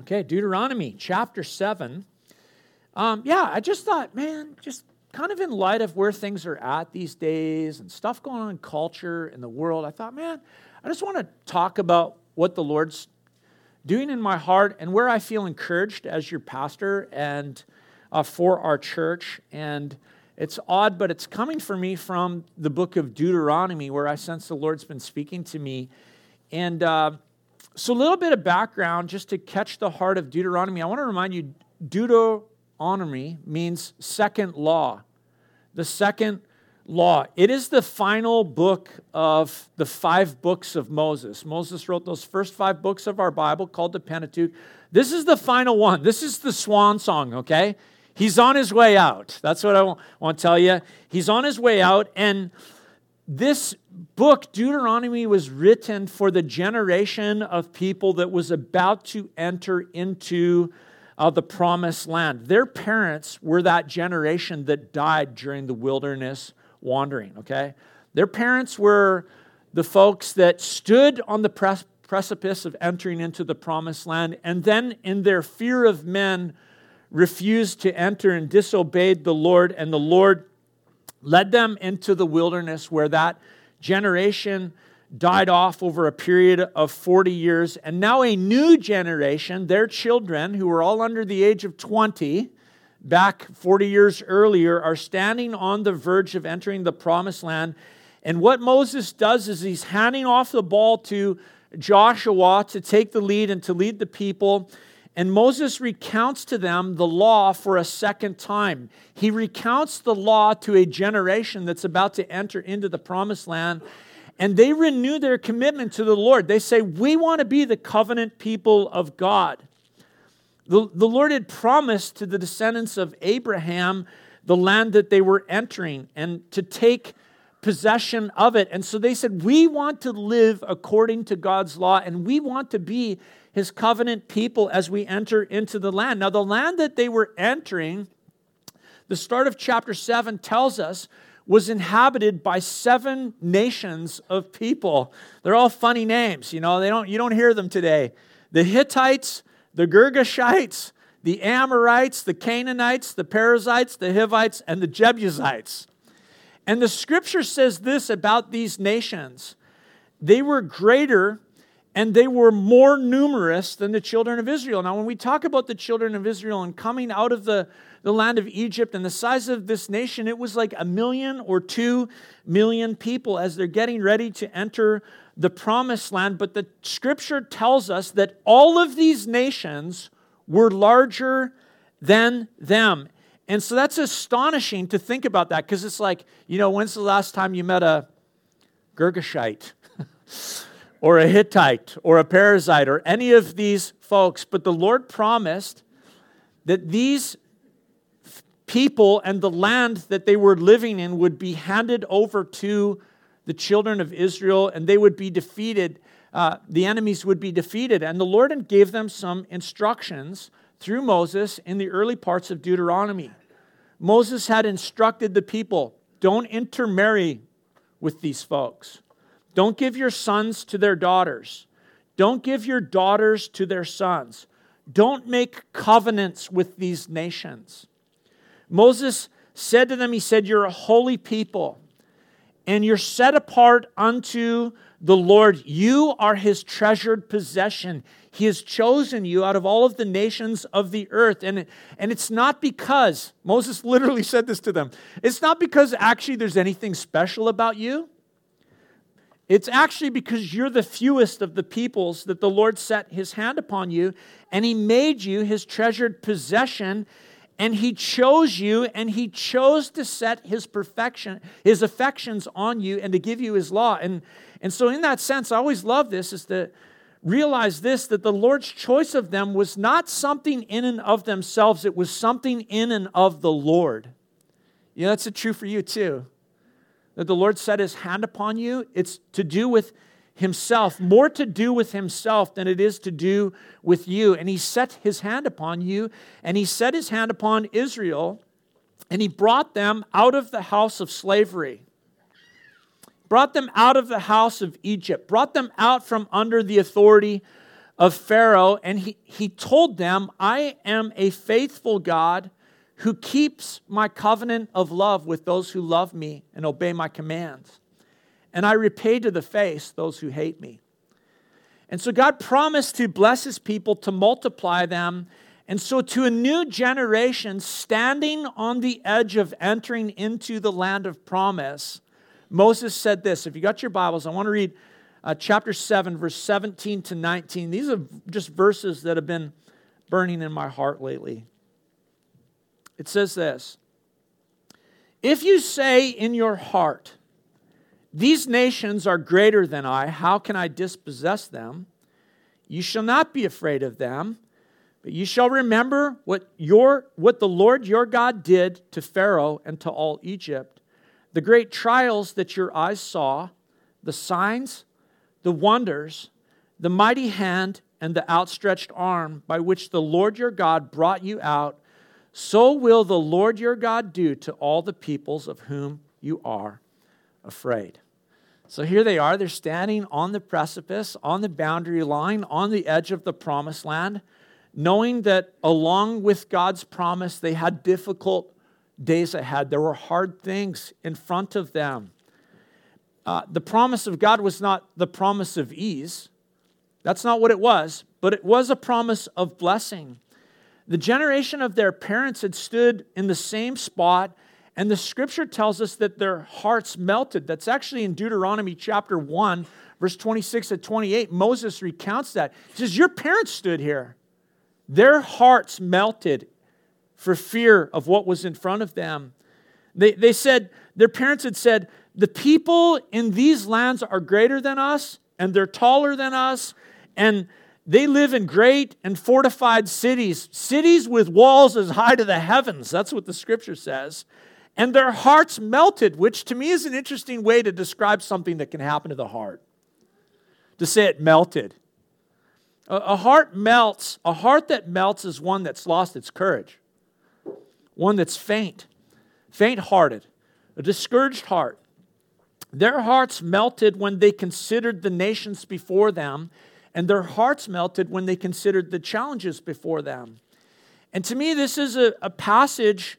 Okay, Deuteronomy chapter 7. Um, yeah, I just thought, man, just kind of in light of where things are at these days and stuff going on in culture in the world, I thought, man, I just want to talk about what the Lord's doing in my heart and where I feel encouraged as your pastor and uh, for our church. And it's odd, but it's coming for me from the book of Deuteronomy, where I sense the Lord's been speaking to me. And uh, so, a little bit of background just to catch the heart of Deuteronomy. I want to remind you Deuteronomy means second law. The second law. It is the final book of the five books of Moses. Moses wrote those first five books of our Bible called the Pentateuch. This is the final one. This is the swan song, okay? He's on his way out. That's what I want to tell you. He's on his way out. And this book, Deuteronomy, was written for the generation of people that was about to enter into uh, the promised land. Their parents were that generation that died during the wilderness wandering, okay? Their parents were the folks that stood on the precipice of entering into the promised land, and then in their fear of men, refused to enter and disobeyed the Lord, and the Lord led them into the wilderness where that generation died off over a period of 40 years. And now a new generation, their children, who were all under the age of 20, back 40 years earlier, are standing on the verge of entering the promised land. And what Moses does is he's handing off the ball to Joshua to take the lead and to lead the people. And Moses recounts to them the law for a second time. He recounts the law to a generation that's about to enter into the promised land. And they renew their commitment to the Lord. They say, We want to be the covenant people of God. The, the Lord had promised to the descendants of Abraham the land that they were entering and to take possession of it. And so they said, We want to live according to God's law and we want to be his covenant people as we enter into the land. Now, the land that they were entering, the start of chapter 7 tells us, was inhabited by seven nations of people. They're all funny names, you know, they don't, you don't hear them today. The Hittites, the Girgashites, the Amorites, the Canaanites, the Perizzites, the Hivites, and the Jebusites. And the scripture says this about these nations they were greater and they were more numerous than the children of Israel. Now, when we talk about the children of Israel and coming out of the, the land of Egypt and the size of this nation, it was like a million or two million people as they're getting ready to enter the promised land. But the scripture tells us that all of these nations were larger than them. And so that's astonishing to think about that because it's like, you know, when's the last time you met a Girgashite? or a Hittite or a Perizzite or any of these folks, but the Lord promised that these people and the land that they were living in would be handed over to the children of Israel and they would be defeated. Uh, the enemies would be defeated. And the Lord gave them some instructions through Moses in the early parts of Deuteronomy. Moses had instructed the people don't intermarry with these folks. Don't give your sons to their daughters. Don't give your daughters to their sons. Don't make covenants with these nations. Moses said to them, He said, You're a holy people, and you're set apart unto the Lord. You are His treasured possession. He has chosen you out of all of the nations of the earth. And, and it's not because, Moses literally said this to them, it's not because actually there's anything special about you. It's actually because you're the fewest of the peoples that the Lord set his hand upon you, and he made you his treasured possession, and he chose you, and he chose to set his perfection, his affections on you, and to give you his law. And, and so, in that sense, I always love this is to realize this that the Lord's choice of them was not something in and of themselves, it was something in and of the Lord. You know, that's true for you too that the Lord set his hand upon you, it's to do with himself, more to do with himself than it is to do with you. And he set his hand upon you, and he set his hand upon Israel, and he brought them out of the house of slavery. Brought them out of the house of Egypt, brought them out from under the authority of Pharaoh, and he, he told them, I am a faithful God who keeps my covenant of love with those who love me and obey my commands. And I repay to the face those who hate me. And so God promised to bless his people, to multiply them. And so, to a new generation standing on the edge of entering into the land of promise, Moses said this. If you got your Bibles, I want to read uh, chapter 7, verse 17 to 19. These are just verses that have been burning in my heart lately. It says this If you say in your heart, These nations are greater than I, how can I dispossess them? You shall not be afraid of them, but you shall remember what, your, what the Lord your God did to Pharaoh and to all Egypt, the great trials that your eyes saw, the signs the wonders, the mighty hand, and the outstretched arm by which the Lord your God brought you out, so will the Lord your God do to all the peoples of whom you are afraid. So here they are. They're standing on the precipice, on the boundary line, on the edge of the promised land, knowing that along with God's promise, they had difficult days ahead. There were hard things in front of them uh, the promise of God was not the promise of ease. That's not what it was, but it was a promise of blessing. The generation of their parents had stood in the same spot, and the scripture tells us that their hearts melted. That's actually in Deuteronomy chapter 1, verse 26 to 28. Moses recounts that. He says, Your parents stood here. Their hearts melted for fear of what was in front of them. They, they said, their parents had said, the people in these lands are greater than us, and they're taller than us, and they live in great and fortified cities, cities with walls as high to the heavens. That's what the scripture says. And their hearts melted, which to me is an interesting way to describe something that can happen to the heart. To say it melted. A, heart melts, a heart that melts is one that's lost its courage, one that's faint, faint hearted, a discouraged heart. Their hearts melted when they considered the nations before them, and their hearts melted when they considered the challenges before them. And to me, this is a, a passage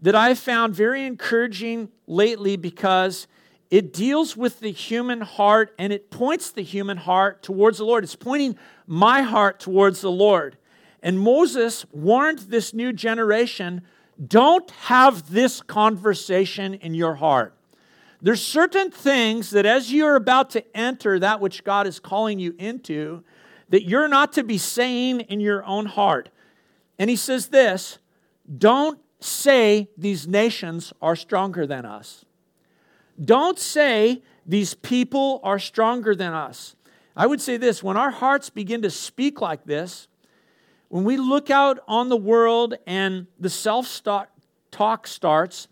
that I've found very encouraging lately because it deals with the human heart and it points the human heart towards the Lord. It's pointing my heart towards the Lord. And Moses warned this new generation don't have this conversation in your heart. There's certain things that as you're about to enter that which God is calling you into, that you're not to be saying in your own heart. And he says this don't say these nations are stronger than us. Don't say these people are stronger than us. I would say this when our hearts begin to speak like this, when we look out on the world and the self talk starts,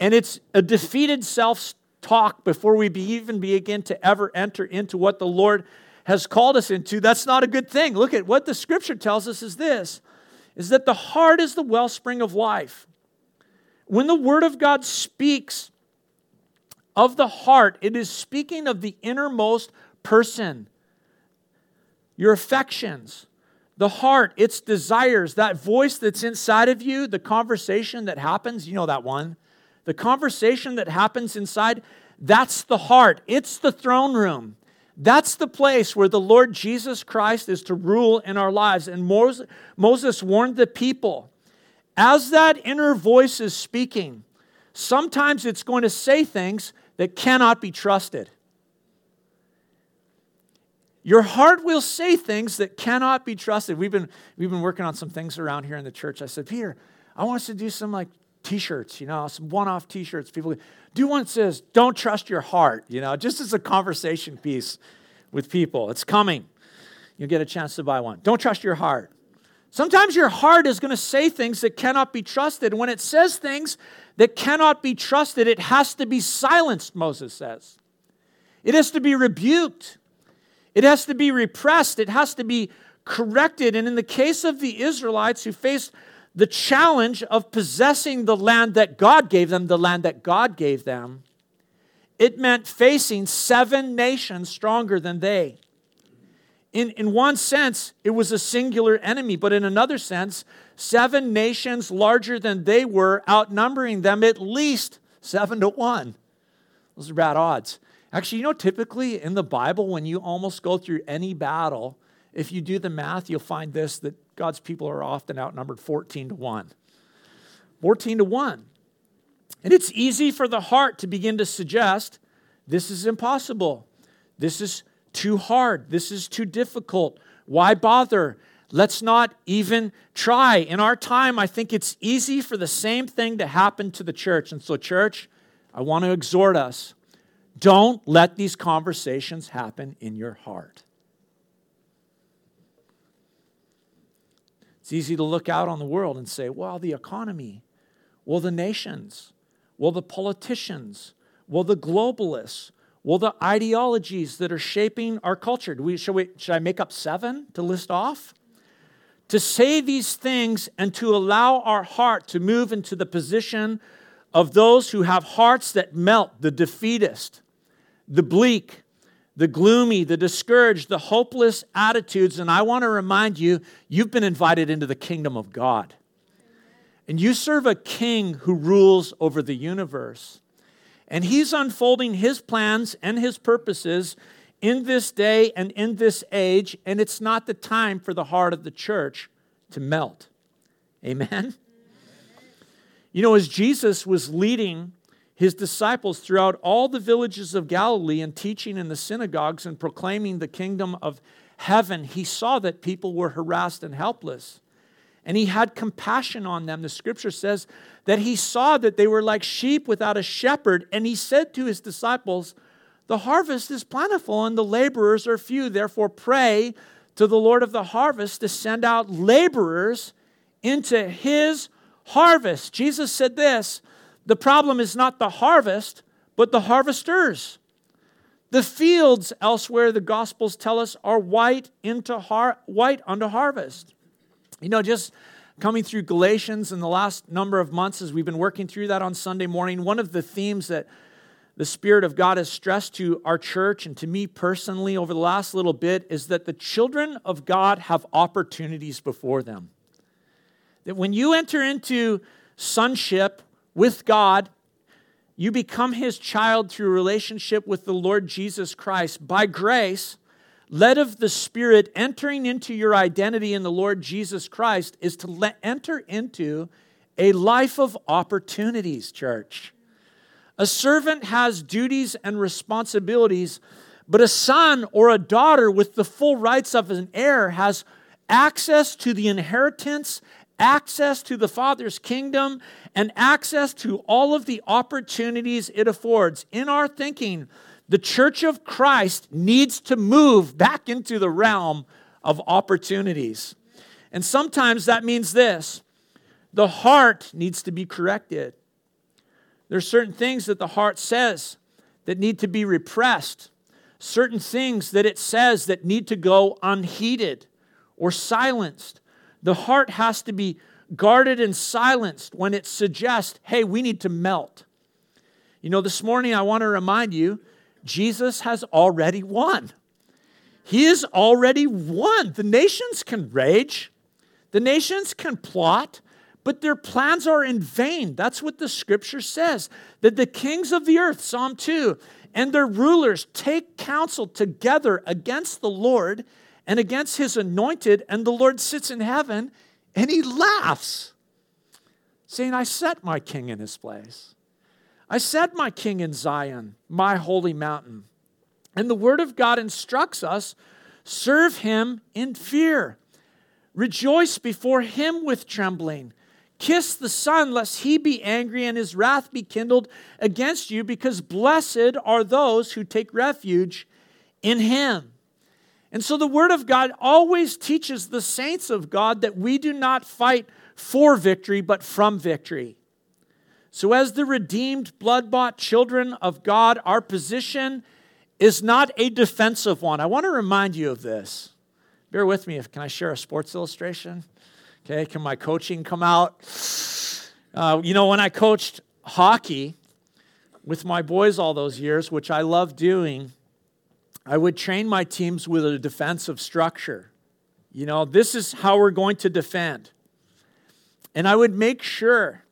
and it's a defeated self talk before we be even begin to ever enter into what the Lord has called us into. That's not a good thing. Look at what the scripture tells us is this is that the heart is the wellspring of life. When the word of God speaks of the heart, it is speaking of the innermost person, your affections, the heart, its desires, that voice that's inside of you, the conversation that happens, you know that one the conversation that happens inside, that's the heart. It's the throne room. That's the place where the Lord Jesus Christ is to rule in our lives. And Moses warned the people as that inner voice is speaking, sometimes it's going to say things that cannot be trusted. Your heart will say things that cannot be trusted. We've been, we've been working on some things around here in the church. I said, Peter, I want us to do some like t-shirts, you know, some one-off t-shirts. People do one that says, don't trust your heart, you know, just as a conversation piece with people. It's coming. You'll get a chance to buy one. Don't trust your heart. Sometimes your heart is going to say things that cannot be trusted. When it says things that cannot be trusted, it has to be silenced, Moses says. It has to be rebuked. It has to be repressed. It has to be corrected. And in the case of the Israelites who faced the challenge of possessing the land that God gave them, the land that God gave them, it meant facing seven nations stronger than they. in, in one sense, it was a singular enemy, but in another sense, seven nations larger than they were, outnumbering them at least seven to one. Those are bad odds. Actually, you know, typically in the Bible, when you almost go through any battle, if you do the math, you'll find this that God's people are often outnumbered 14 to 1. 14 to 1. And it's easy for the heart to begin to suggest this is impossible. This is too hard. This is too difficult. Why bother? Let's not even try. In our time, I think it's easy for the same thing to happen to the church. And so, church, I want to exhort us don't let these conversations happen in your heart. It's easy to look out on the world and say, well, the economy, well, the nations, well, the politicians, well, the globalists, well, the ideologies that are shaping our culture. Do we, should, we, should I make up seven to list off? To say these things and to allow our heart to move into the position of those who have hearts that melt, the defeatist, the bleak, the gloomy, the discouraged, the hopeless attitudes. And I want to remind you, you've been invited into the kingdom of God. And you serve a king who rules over the universe. And he's unfolding his plans and his purposes in this day and in this age. And it's not the time for the heart of the church to melt. Amen? You know, as Jesus was leading his disciples throughout all the villages of Galilee and teaching in the synagogues and proclaiming the kingdom of heaven, he saw that people were harassed and helpless. And he had compassion on them. The scripture says that he saw that they were like sheep without a shepherd. And he said to his disciples, The harvest is plentiful and the laborers are few. Therefore, pray to the Lord of the harvest to send out laborers into his harvest. Jesus said this the problem is not the harvest, but the harvesters. The fields elsewhere, the Gospels tell us, are white, into har- white unto harvest. You know, just coming through Galatians in the last number of months as we've been working through that on Sunday morning, one of the themes that the Spirit of God has stressed to our church and to me personally over the last little bit is that the children of God have opportunities before them. That when you enter into sonship with God, you become his child through relationship with the Lord Jesus Christ. By grace, led of the Spirit, entering into your identity in the Lord Jesus Christ is to let, enter into a life of opportunities, church. A servant has duties and responsibilities, but a son or a daughter with the full rights of an heir has access to the inheritance access to the Father's kingdom, and access to all of the opportunities it affords. In our thinking, the church of Christ needs to move back into the realm of opportunities. And sometimes that means this the heart needs to be corrected. There are certain things that the heart says that need to be repressed, certain things that it says that need to go unheeded or silenced. The heart has to be guarded and silenced when it suggests, hey, we need to melt. You know, this morning I want to remind you Jesus has already won. He has already won. The nations can rage, the nations can plot, but their plans are in vain. That's what the scripture says. That the kings of the earth, Psalm 2, and their rulers take counsel together against the Lord and against his anointed, and the Lord sits in heaven and he laughs, saying, I set my king in his place. I set my king in Zion, my holy mountain. And the word of God instructs us serve him in fear, rejoice before him with trembling. Kiss the Son, lest he be angry and his wrath be kindled against you, because blessed are those who take refuge in him. And so the Word of God always teaches the saints of God that we do not fight for victory, but from victory. So, as the redeemed, blood bought children of God, our position is not a defensive one. I want to remind you of this. Bear with me. Can I share a sports illustration? Okay, can my coaching come out? Uh, you know, when I coached hockey with my boys all those years, which I love doing, I would train my teams with a defensive structure. You know, this is how we're going to defend. And I would make sure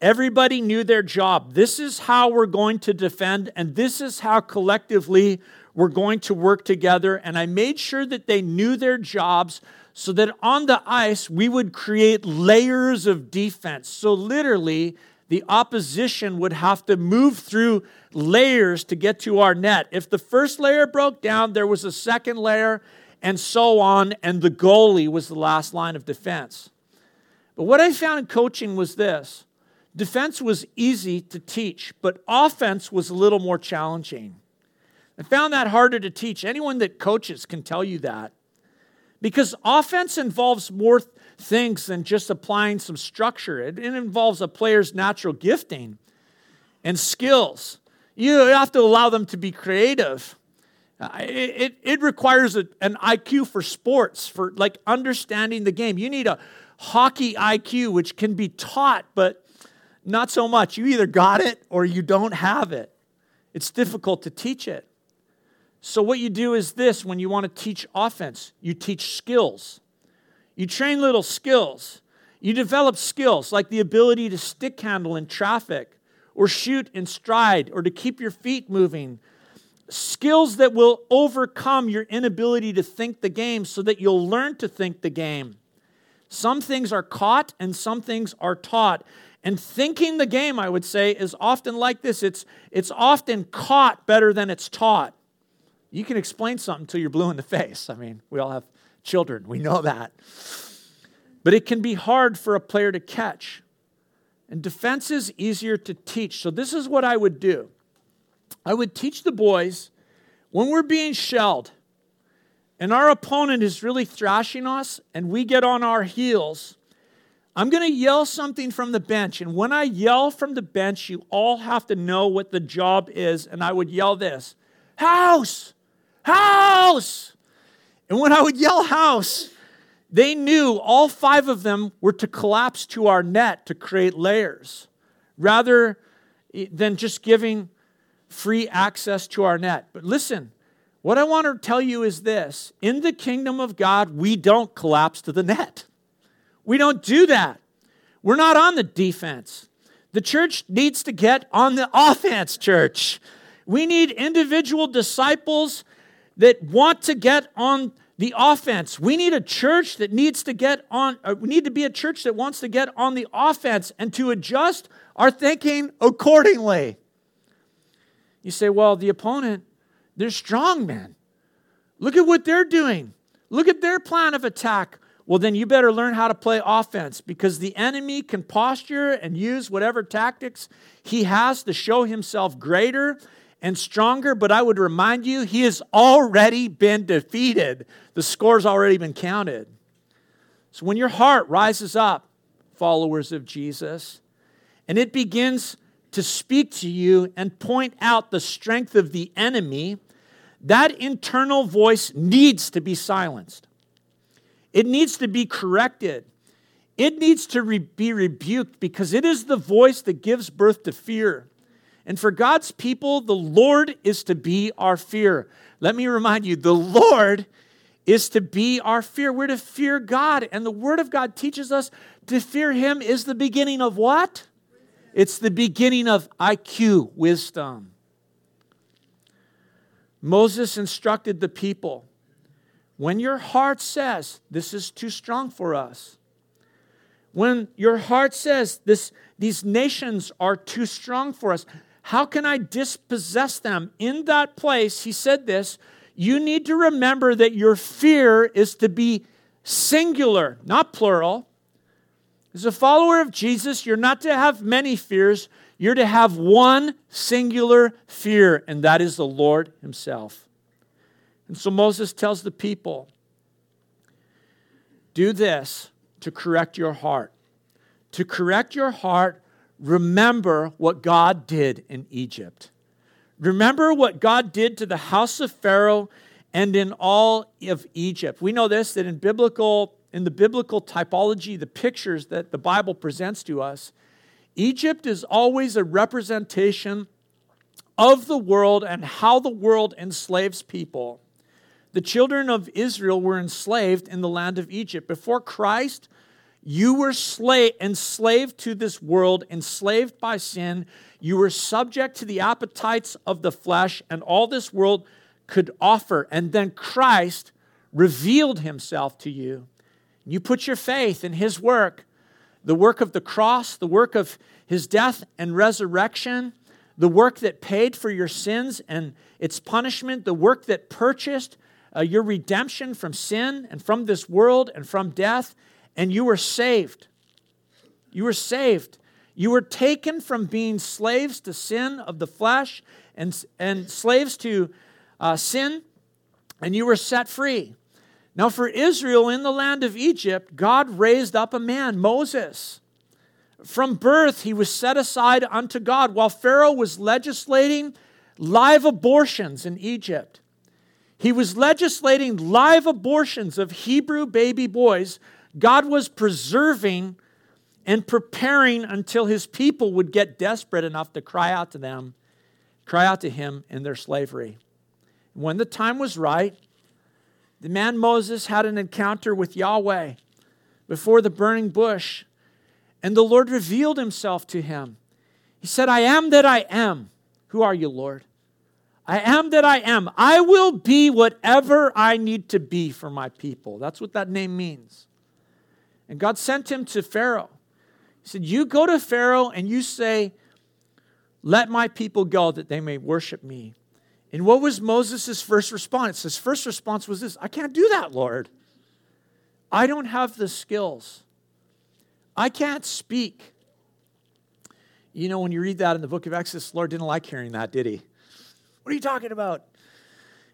everybody knew their job. This is how we're going to defend, and this is how collectively we're going to work together. And I made sure that they knew their jobs so that on the ice we would create layers of defense. So, literally, the opposition would have to move through layers to get to our net. If the first layer broke down, there was a second layer, and so on, and the goalie was the last line of defense. But what I found in coaching was this defense was easy to teach, but offense was a little more challenging. I found that harder to teach. Anyone that coaches can tell you that. Because offense involves more things than just applying some structure, it, it involves a player's natural gifting and skills. You have to allow them to be creative. It, it, it, requires a, an IQ for sports, for like understanding the game. You need a hockey IQ, which can be taught, but not so much. You either got it or you don't have it. It's difficult to teach it. So, what you do is this when you want to teach offense, you teach skills. You train little skills. You develop skills like the ability to stick handle in traffic, or shoot in stride, or to keep your feet moving. Skills that will overcome your inability to think the game so that you'll learn to think the game. Some things are caught and some things are taught. And thinking the game, I would say, is often like this it's, it's often caught better than it's taught. You can explain something until you're blue in the face. I mean, we all have children, we know that. But it can be hard for a player to catch. And defense is easier to teach. So, this is what I would do I would teach the boys when we're being shelled and our opponent is really thrashing us and we get on our heels. I'm going to yell something from the bench. And when I yell from the bench, you all have to know what the job is. And I would yell this House! House! And when I would yell house, they knew all five of them were to collapse to our net to create layers rather than just giving free access to our net. But listen, what I want to tell you is this in the kingdom of God, we don't collapse to the net. We don't do that. We're not on the defense. The church needs to get on the offense, church. We need individual disciples that want to get on the offense. We need a church that needs to get on, uh, we need to be a church that wants to get on the offense and to adjust our thinking accordingly. You say, well, the opponent, they're strong men. Look at what they're doing. Look at their plan of attack. Well, then you better learn how to play offense because the enemy can posture and use whatever tactics he has to show himself greater and stronger, but I would remind you, he has already been defeated. The score's already been counted. So when your heart rises up, followers of Jesus, and it begins to speak to you and point out the strength of the enemy, that internal voice needs to be silenced. It needs to be corrected. It needs to re- be rebuked because it is the voice that gives birth to fear. And for God's people, the Lord is to be our fear. Let me remind you the Lord is to be our fear. We're to fear God. And the Word of God teaches us to fear Him is the beginning of what? It's the beginning of IQ, wisdom. Moses instructed the people when your heart says, This is too strong for us, when your heart says, this, These nations are too strong for us, how can I dispossess them? In that place, he said this you need to remember that your fear is to be singular, not plural. As a follower of Jesus, you're not to have many fears, you're to have one singular fear, and that is the Lord Himself. And so Moses tells the people do this to correct your heart. To correct your heart, remember what God did in Egypt. Remember what God did to the house of Pharaoh and in all of Egypt. We know this that in biblical in the biblical typology, the pictures that the Bible presents to us, Egypt is always a representation of the world and how the world enslaves people. The children of Israel were enslaved in the land of Egypt. Before Christ, you were slave, enslaved to this world, enslaved by sin. You were subject to the appetites of the flesh and all this world could offer. And then Christ revealed himself to you. You put your faith in his work, the work of the cross, the work of his death and resurrection, the work that paid for your sins and its punishment, the work that purchased uh, your redemption from sin and from this world and from death and you were saved. You were saved. You were taken from being slaves to sin of the flesh and, and slaves to uh, sin, and you were set free. Now, for Israel in the land of Egypt, God raised up a man, Moses. From birth, he was set aside unto God while Pharaoh was legislating live abortions in Egypt. He was legislating live abortions of Hebrew baby boys God was preserving and preparing until his people would get desperate enough to cry out to them, cry out to him in their slavery. When the time was right, the man Moses had an encounter with Yahweh before the burning bush, and the Lord revealed himself to him. He said, I am that I am. Who are you, Lord? I am that I am. I will be whatever I need to be for my people. That's what that name means. And God sent him to Pharaoh. He said, You go to Pharaoh and you say, Let my people go that they may worship me. And what was Moses' first response? His first response was this I can't do that, Lord. I don't have the skills. I can't speak. You know, when you read that in the book of Exodus, Lord didn't like hearing that, did he? What are you talking about?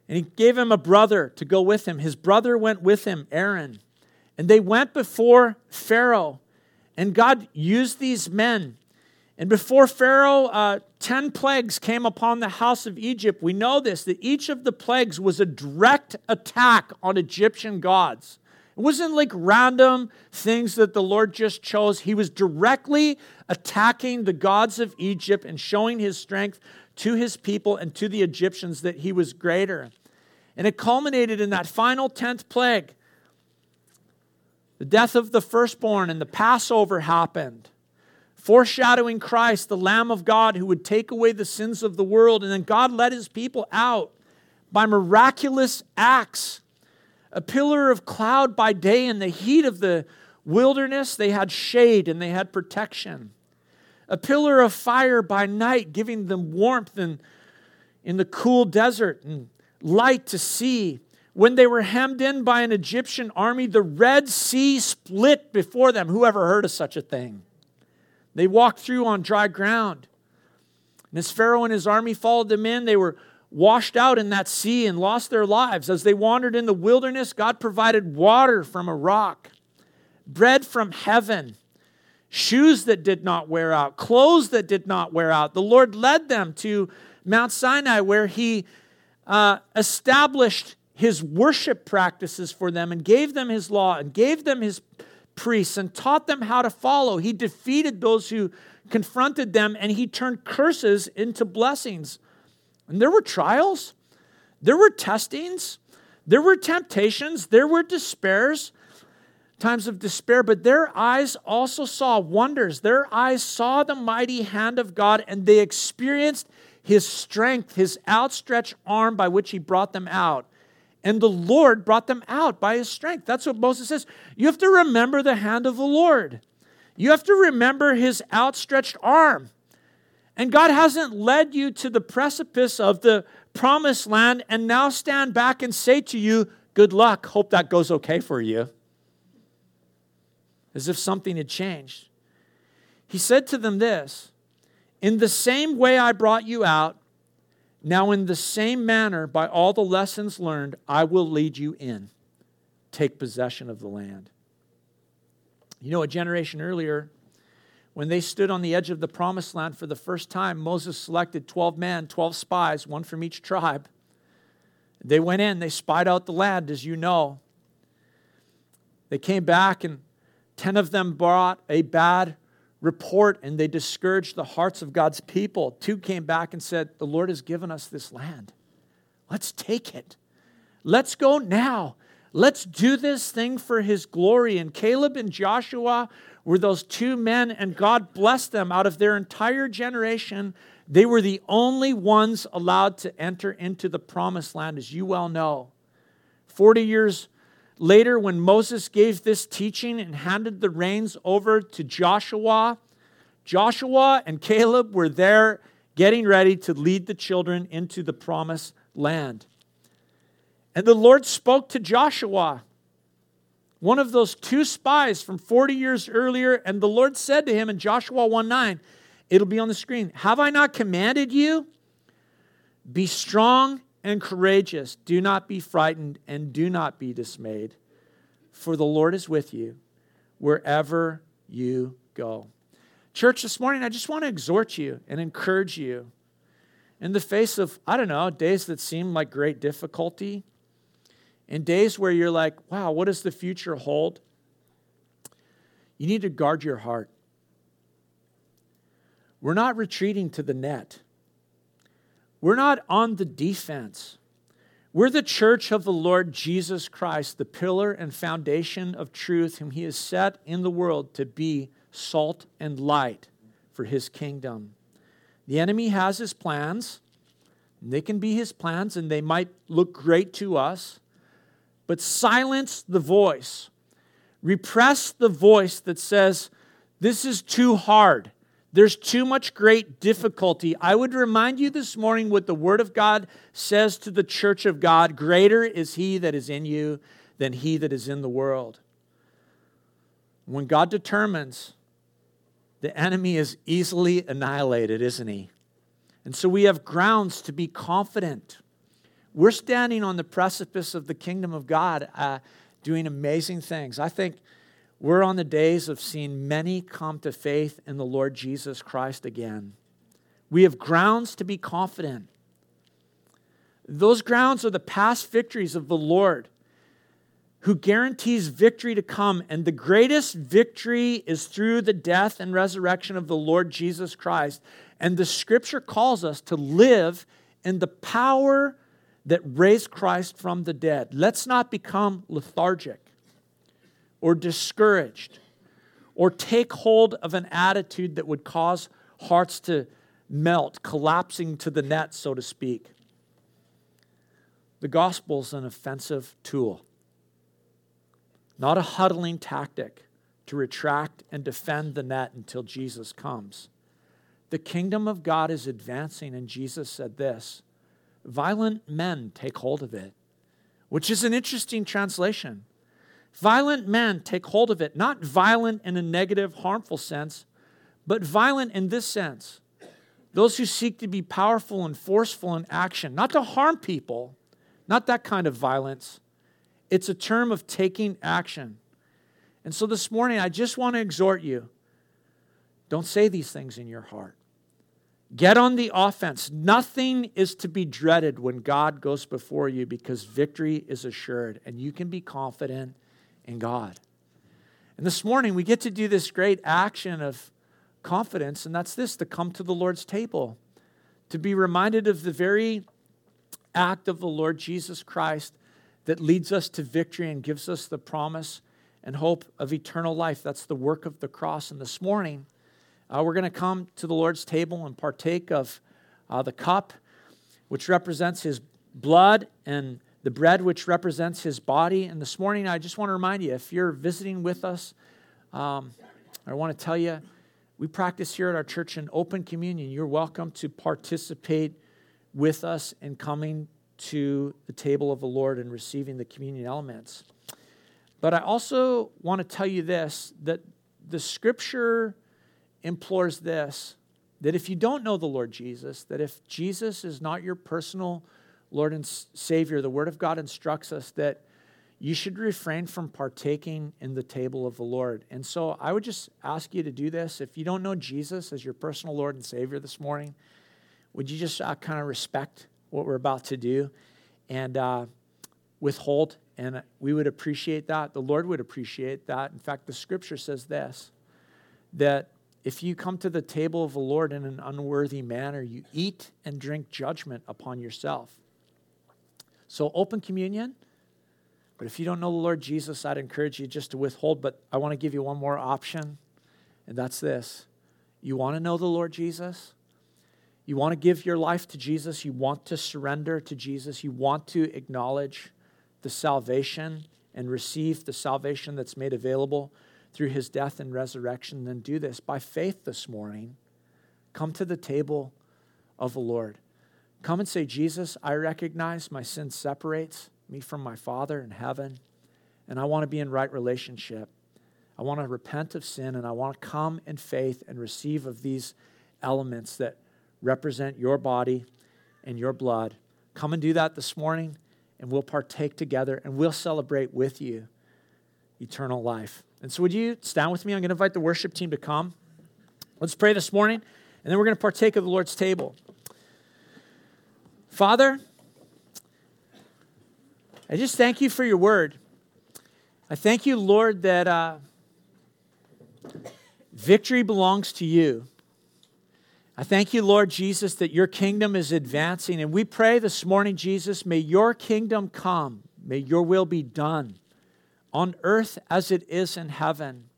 And he gave him a brother to go with him. His brother went with him, Aaron. And they went before Pharaoh, and God used these men. And before Pharaoh, uh, 10 plagues came upon the house of Egypt. We know this, that each of the plagues was a direct attack on Egyptian gods. It wasn't like random things that the Lord just chose. He was directly attacking the gods of Egypt and showing his strength to his people and to the Egyptians that he was greater. And it culminated in that final 10th plague the death of the firstborn and the Passover happened, foreshadowing Christ, the Lamb of God who would take away the sins of the world. And then God led his people out by miraculous acts. A pillar of cloud by day in the heat of the wilderness, they had shade and they had protection. A pillar of fire by night, giving them warmth in, in the cool desert and light to see. When they were hemmed in by an Egyptian army, the Red Sea split before them. Who ever heard of such a thing? They walked through on dry ground. And as Pharaoh and his army followed them in, they were washed out in that sea and lost their lives. As they wandered in the wilderness, God provided water from a rock, bread from heaven, shoes that did not wear out, clothes that did not wear out. The Lord led them to Mount Sinai, where He uh, established his worship practices for them and gave them his law and gave them his priests and taught them how to follow. He defeated those who confronted them and he turned curses into blessings. And there were trials, there were testings, there were temptations, there were despairs, times of despair, but their eyes also saw wonders. Their eyes saw the mighty hand of God and they experienced his strength, his outstretched arm by which he brought them out. And the Lord brought them out by his strength. That's what Moses says. You have to remember the hand of the Lord. You have to remember his outstretched arm. And God hasn't led you to the precipice of the promised land and now stand back and say to you, Good luck. Hope that goes okay for you. As if something had changed. He said to them this In the same way I brought you out, now, in the same manner, by all the lessons learned, I will lead you in. Take possession of the land. You know, a generation earlier, when they stood on the edge of the promised land for the first time, Moses selected 12 men, 12 spies, one from each tribe. They went in, they spied out the land, as you know. They came back, and 10 of them brought a bad report and they discouraged the hearts of God's people. Two came back and said, The Lord has given us this land. Let's take it. Let's go now. Let's do this thing for his glory. And Caleb and Joshua were those two men, and God blessed them out of their entire generation. They were the only ones allowed to enter into the promised land, as you well know. 40 years Later, when Moses gave this teaching and handed the reins over to Joshua, Joshua and Caleb were there getting ready to lead the children into the promised land. And the Lord spoke to Joshua, one of those two spies from 40 years earlier, and the Lord said to him in Joshua 1 9, it'll be on the screen, Have I not commanded you? Be strong and courageous. Do not be frightened and do not be dismayed, for the Lord is with you wherever you go. Church, this morning, I just want to exhort you and encourage you in the face of, I don't know, days that seem like great difficulty, in days where you're like, wow, what does the future hold? You need to guard your heart. We're not retreating to the net. We're not on the defense. We're the church of the Lord Jesus Christ, the pillar and foundation of truth, whom He has set in the world to be salt and light for His kingdom. The enemy has his plans. They can be his plans and they might look great to us, but silence the voice. Repress the voice that says, This is too hard. There's too much great difficulty. I would remind you this morning what the Word of God says to the church of God Greater is He that is in you than He that is in the world. When God determines, the enemy is easily annihilated, isn't he? And so we have grounds to be confident. We're standing on the precipice of the kingdom of God, uh, doing amazing things. I think we're on the days of seeing many come to faith in the Lord Jesus Christ again. We have grounds to be confident. Those grounds are the past victories of the Lord who guarantees victory to come. And the greatest victory is through the death and resurrection of the Lord Jesus Christ. And the scripture calls us to live in the power that raised Christ from the dead. Let's not become lethargic or discouraged or take hold of an attitude that would cause hearts to melt, collapsing to the net, so to speak. The gospel is an offensive tool, not a huddling tactic to retract and defend the net until Jesus comes. The kingdom of God is advancing, and Jesus said this violent men take hold of it, which is an interesting translation. Violent men take hold of it, not violent in a negative, harmful sense, but violent in this sense. Those who seek to be powerful and forceful in action, not to harm people, not that kind of violence. It's a term of taking action. And so this morning, I just want to exhort you don't say these things in your heart. Get on the offense. Nothing is to be dreaded when God goes before you because victory is assured and you can be confident in God. And this morning, we get to do this great action of confidence, and that's this to come to the Lord's table, to be reminded of the very act of the Lord Jesus Christ that leads us to victory and gives us the promise and hope of eternal life. That's the work of the cross. And this morning, uh, we're going to come to the Lord's table and partake of uh, the cup, which represents his blood and the bread which represents his body. And this morning, I just want to remind you if you're visiting with us, um, I want to tell you, we practice here at our church in open communion. You're welcome to participate with us in coming to the table of the Lord and receiving the communion elements. But I also want to tell you this that the scripture implores this that if you don't know the Lord Jesus, that if Jesus is not your personal Lord and Savior, the Word of God instructs us that you should refrain from partaking in the table of the Lord. And so I would just ask you to do this. If you don't know Jesus as your personal Lord and Savior this morning, would you just uh, kind of respect what we're about to do and uh, withhold? And we would appreciate that. The Lord would appreciate that. In fact, the scripture says this that if you come to the table of the Lord in an unworthy manner, you eat and drink judgment upon yourself. So, open communion. But if you don't know the Lord Jesus, I'd encourage you just to withhold. But I want to give you one more option, and that's this. You want to know the Lord Jesus? You want to give your life to Jesus? You want to surrender to Jesus? You want to acknowledge the salvation and receive the salvation that's made available through his death and resurrection? Then do this by faith this morning. Come to the table of the Lord. Come and say, Jesus, I recognize my sin separates me from my Father in heaven, and I want to be in right relationship. I want to repent of sin, and I want to come in faith and receive of these elements that represent your body and your blood. Come and do that this morning, and we'll partake together, and we'll celebrate with you eternal life. And so, would you stand with me? I'm going to invite the worship team to come. Let's pray this morning, and then we're going to partake of the Lord's table. Father, I just thank you for your word. I thank you, Lord, that uh, victory belongs to you. I thank you, Lord Jesus, that your kingdom is advancing. And we pray this morning, Jesus, may your kingdom come, may your will be done on earth as it is in heaven.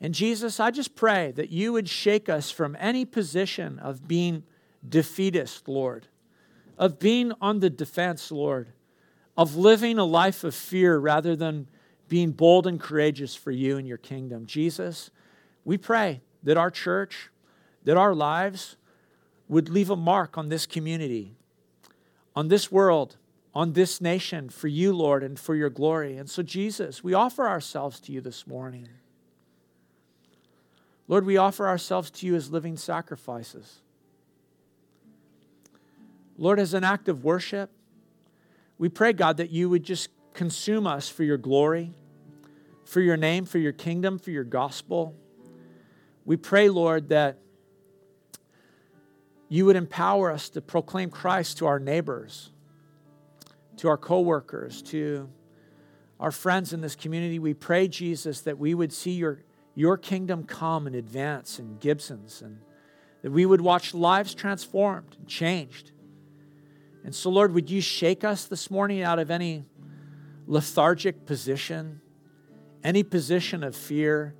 And Jesus, I just pray that you would shake us from any position of being defeatist, Lord, of being on the defense, Lord of living a life of fear rather than being bold and courageous for you and your kingdom. Jesus, we pray that our church, that our lives would leave a mark on this community, on this world, on this nation for you, Lord, and for your glory. And so, Jesus, we offer ourselves to you this morning. Lord, we offer ourselves to you as living sacrifices. Lord, as an act of worship, we pray, God, that you would just consume us for your glory, for your name, for your kingdom, for your gospel. We pray, Lord, that you would empower us to proclaim Christ to our neighbors, to our coworkers, to our friends in this community. We pray, Jesus, that we would see your, your kingdom come and advance in Gibsons and that we would watch lives transformed and changed and so, Lord, would you shake us this morning out of any lethargic position, any position of fear,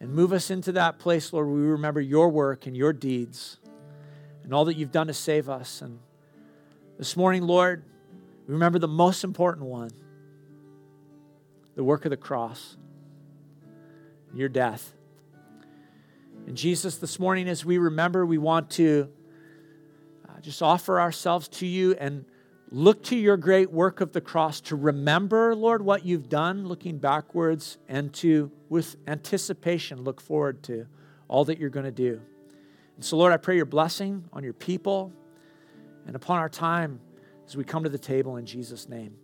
and move us into that place, Lord, where we remember your work and your deeds and all that you've done to save us. And this morning, Lord, we remember the most important one the work of the cross, your death. And Jesus, this morning, as we remember, we want to just offer ourselves to you and look to your great work of the cross to remember, Lord, what you've done, looking backwards, and to, with anticipation, look forward to all that you're going to do. And so, Lord, I pray your blessing on your people and upon our time as we come to the table in Jesus' name.